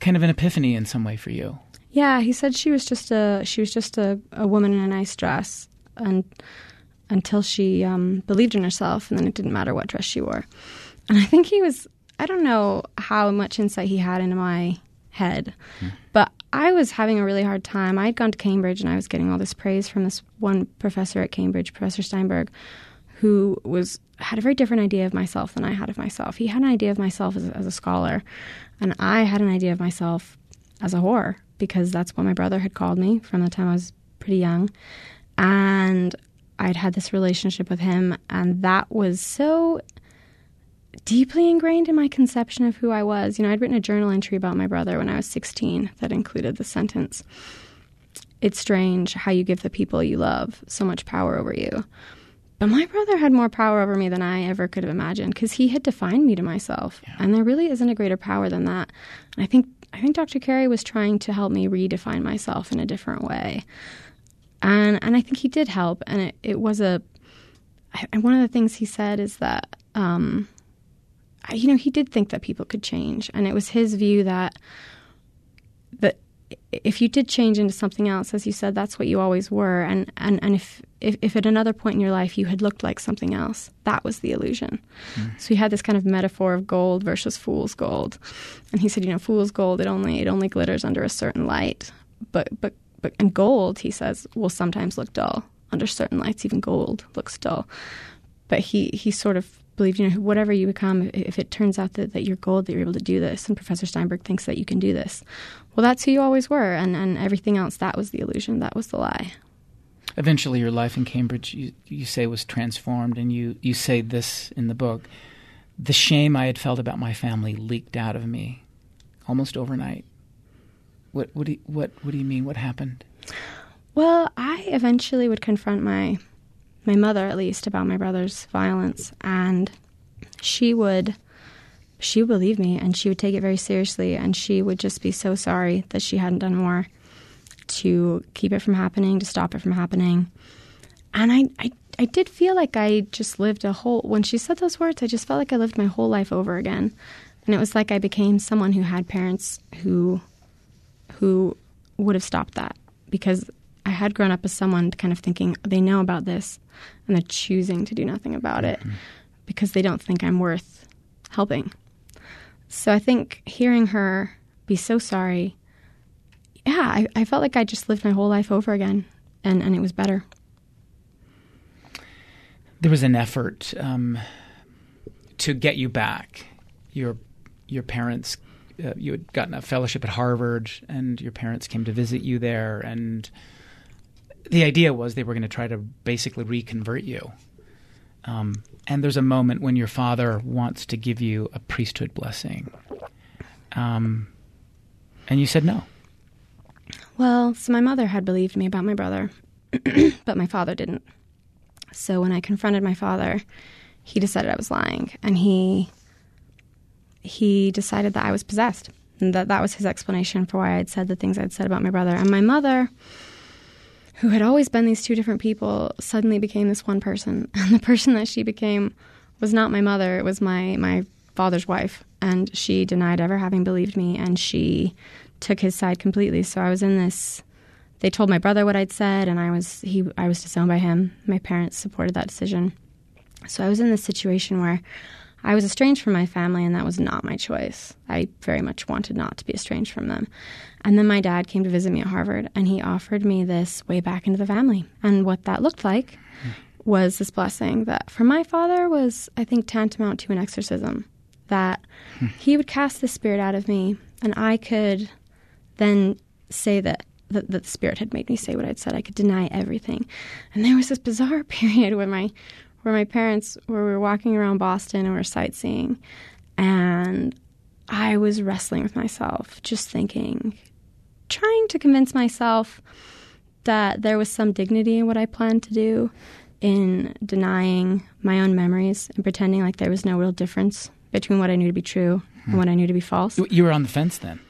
[SPEAKER 1] kind of an epiphany in some way for you.
[SPEAKER 3] Yeah, he said she was just a she was just a, a woman in a nice dress, and until she um, believed in herself, and then it didn't matter what dress she wore. And I think he was I don't know how much insight he had into my head, hmm. but I was having a really hard time. I had gone to Cambridge, and I was getting all this praise from this one professor at Cambridge, Professor Steinberg, who was had a very different idea of myself than I had of myself. He had an idea of myself as, as a scholar, and I had an idea of myself as a whore because that's what my brother had called me from the time I was pretty young. And I'd had this relationship with him, and that was so deeply ingrained in my conception of who I was. You know, I'd written a journal entry about my brother when I was 16 that included the sentence It's strange how you give the people you love so much power over you. But my brother had more power over me than I ever could have imagined because he had defined me to myself. Yeah. And there really isn't a greater power than that. And I think I think Dr. Kerry was trying to help me redefine myself in a different way. And and I think he did help. And it, it was a and one of the things he said is that um, you know he did think that people could change, and it was his view that that if you did change into something else, as you said, that's what you always were. And, and, and if, if, if at another point in your life you had looked like something else, that was the illusion. Mm. So he had this kind of metaphor of gold versus fool's gold. And he said, you know, fool's gold, it only, it only glitters under a certain light. But, but, but, and gold, he says, will sometimes look dull. Under certain lights, even gold looks dull. But he, he sort of believed, you know, whatever you become, if it turns out that, that you're gold, that you're able to do this, and Professor Steinberg thinks that you can do this, well, that's who you always were, and, and everything else, that was the illusion, that was the lie.
[SPEAKER 1] Eventually, your life in Cambridge, you, you say, was transformed, and you, you say this in the book the shame I had felt about my family leaked out of me almost overnight. What what do you, what what do you mean? What happened?
[SPEAKER 3] Well, I eventually would confront my my mother at least about my brother's violence and she would she would believe me and she would take it very seriously and she would just be so sorry that she hadn't done more to keep it from happening, to stop it from happening. And I, I I did feel like I just lived a whole when she said those words, I just felt like I lived my whole life over again. And it was like I became someone who had parents who who would have stopped that because I had grown up as someone kind of thinking they know about this and they're choosing to do nothing about it mm-hmm. because they don't think I'm worth helping. So I think hearing her be so sorry, yeah, I, I felt like I just lived my whole life over again and, and it was better.
[SPEAKER 1] There was an effort um, to get you back. Your your parents, uh, you had gotten a fellowship at Harvard, and your parents came to visit you there, and the idea was they were going to try to basically reconvert you. Um, and there's a moment when your father wants to give you a priesthood blessing. Um, and you said no.
[SPEAKER 3] Well, so my mother had believed me about my brother, <clears throat> but my father didn't. So when I confronted my father, he decided I was lying, and he he decided that I was possessed, and that that was his explanation for why I'd said the things I'd said about my brother. And my mother who had always been these two different people suddenly became this one person. <laughs> And the person that she became was not my mother, it was my, my father's wife. And she denied ever having believed me and she took his side completely. So I was in this they told my brother what I'd said and I was he I was disowned by him. My parents supported that decision. So I was in this situation where I was estranged from my family, and that was not my choice. I very much wanted not to be estranged from them. And then my dad came to visit me at Harvard, and he offered me this way back into the family. And what that looked like was this blessing that, for my father, was, I think, tantamount to an exorcism. That he would cast the spirit out of me, and I could then say that that, the spirit had made me say what I'd said. I could deny everything. And there was this bizarre <laughs> period where my where my parents where we were walking around Boston and we were sightseeing and I was wrestling with myself, just thinking, trying to convince myself that there was some dignity in what I planned to do, in denying my own memories and pretending like there was no real difference between what I knew to be true hmm. and what I knew to be false.
[SPEAKER 1] You were on the fence then.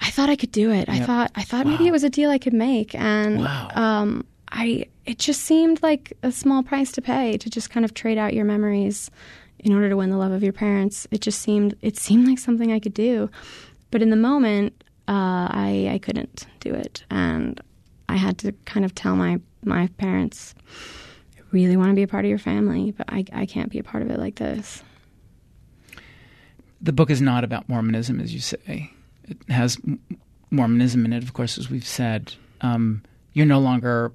[SPEAKER 3] I thought I could do it. Yep. I thought I thought wow. maybe it was a deal I could make, and wow. um, I it just seemed like a small price to pay to just kind of trade out your memories in order to win the love of your parents. It just seemed it seemed like something I could do, but in the moment, uh, I I couldn't do it, and I had to kind of tell my my parents, I really want to be a part of your family, but I I can't be a part of it like this.
[SPEAKER 1] The book is not about Mormonism, as you say. It has Mormonism in it, of course, as we've said. Um, you're no longer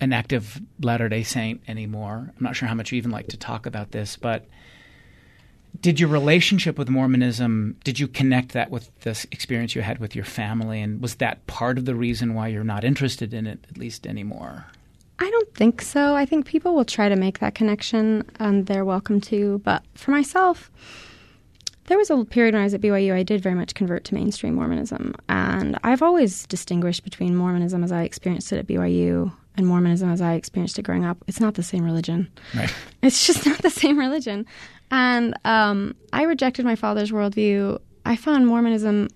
[SPEAKER 1] an active Latter day Saint anymore. I'm not sure how much you even like to talk about this, but did your relationship with Mormonism, did you connect that with this experience you had with your family? And was that part of the reason why you're not interested in it, at least anymore?
[SPEAKER 3] I don't think so. I think people will try to make that connection and they're welcome to. But for myself, there was a period when I was at BYU, I did very much convert to mainstream Mormonism. And I've always distinguished between Mormonism as I experienced it at BYU and Mormonism as I experienced it growing up, it's not the same religion.
[SPEAKER 1] Right. <laughs>
[SPEAKER 3] It's just not the same religion. And um, I rejected my father's worldview. I found Mormonism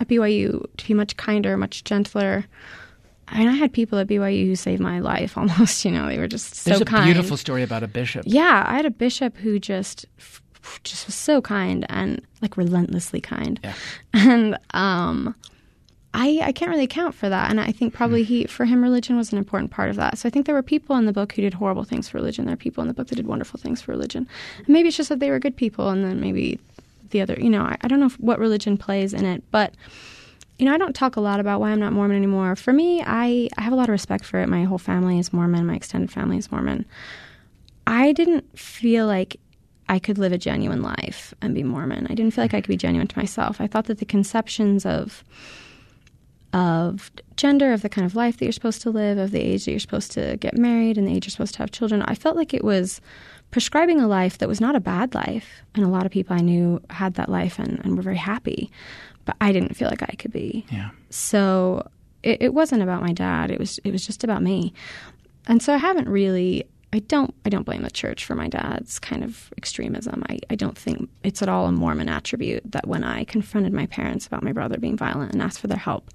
[SPEAKER 3] at BYU to be much kinder, much gentler. I mean, I had people at BYU who saved my life <laughs> almost, you know, they were just so
[SPEAKER 1] There's a
[SPEAKER 3] kind.
[SPEAKER 1] beautiful story about a bishop.
[SPEAKER 3] Yeah, I had a bishop who just just was so kind and like relentlessly kind.
[SPEAKER 1] Yeah.
[SPEAKER 3] And um I, I can't really account for that. And I think probably he, mm. for him, religion was an important part of that. So I think there were people in the book who did horrible things for religion. There are people in the book that did wonderful things for religion. And maybe it's just that they were good people, and then maybe the other, you know, I, I don't know what religion plays in it, but you know, I don't talk a lot about why I'm not Mormon anymore. For me, I, I have a lot of respect for it. My whole family is Mormon. My extended family is Mormon. I didn't feel like I could live a genuine life and be Mormon. I didn't feel like I could be genuine to myself. I thought that the conceptions of of gender, of the kind of life that you're supposed to live, of the age that you're supposed to get married, and the age you're supposed to have children. I felt like it was prescribing a life that was not a bad life. And a lot of people I knew had that life and, and were very happy. But I didn't feel like I could be.
[SPEAKER 1] Yeah.
[SPEAKER 3] So it, it wasn't about my dad. It was it was just about me. And so I haven't really I don't I don't blame the church for my dad's kind of extremism. I, I don't think it's at all a Mormon attribute that when I confronted my parents about my brother being violent and asked for their help,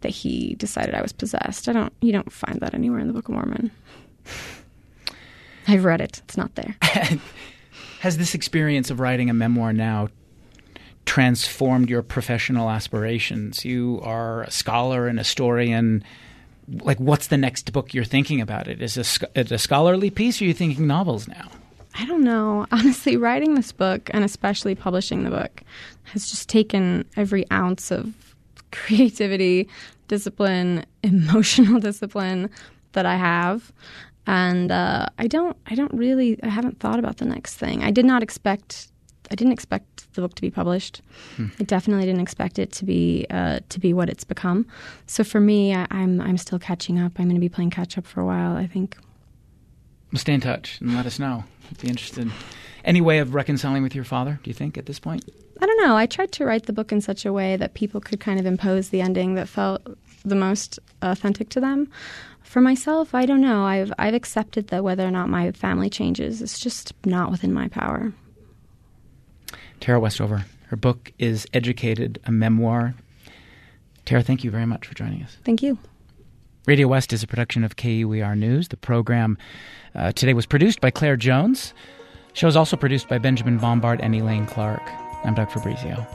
[SPEAKER 3] that he decided I was possessed. I don't you don't find that anywhere in the Book of Mormon. I've read it. It's not there. <laughs>
[SPEAKER 1] Has this experience of writing a memoir now transformed your professional aspirations? You are a scholar and historian like what's the next book you're thinking about? It is it a scholarly piece or are you thinking novels now?
[SPEAKER 3] I don't know. <laughs> Honestly writing this book and especially publishing the book has just taken every ounce of <laughs> creativity discipline <laughs> emotional discipline that i have. And uh, i don't i don't really i haven't thought about the next thing. I did not expect I didn't expect the book to be published. Hmm. I definitely didn't expect it to be uh, to be what it's become. So for me, I, I'm, I'm still catching up. I'm going to be playing catch up for a while. I think.
[SPEAKER 1] Well, stay in touch and let us know. I'd be interested. Any way of reconciling with your father? Do you think at this point?
[SPEAKER 3] I don't know. I tried to write the book in such a way that people could kind of impose the ending that felt the most authentic to them. For myself, I don't know. I've I've accepted that whether or not my family changes, it's just not within my power.
[SPEAKER 1] Tara Westover. Her book is Educated, a memoir. Tara, thank you very much for joining us.
[SPEAKER 3] Thank you.
[SPEAKER 1] Radio West is a production of KUER News. The program uh, today was produced by Claire Jones. The show is also produced by Benjamin Bombard and Elaine Clark. I'm Doug Fabrizio.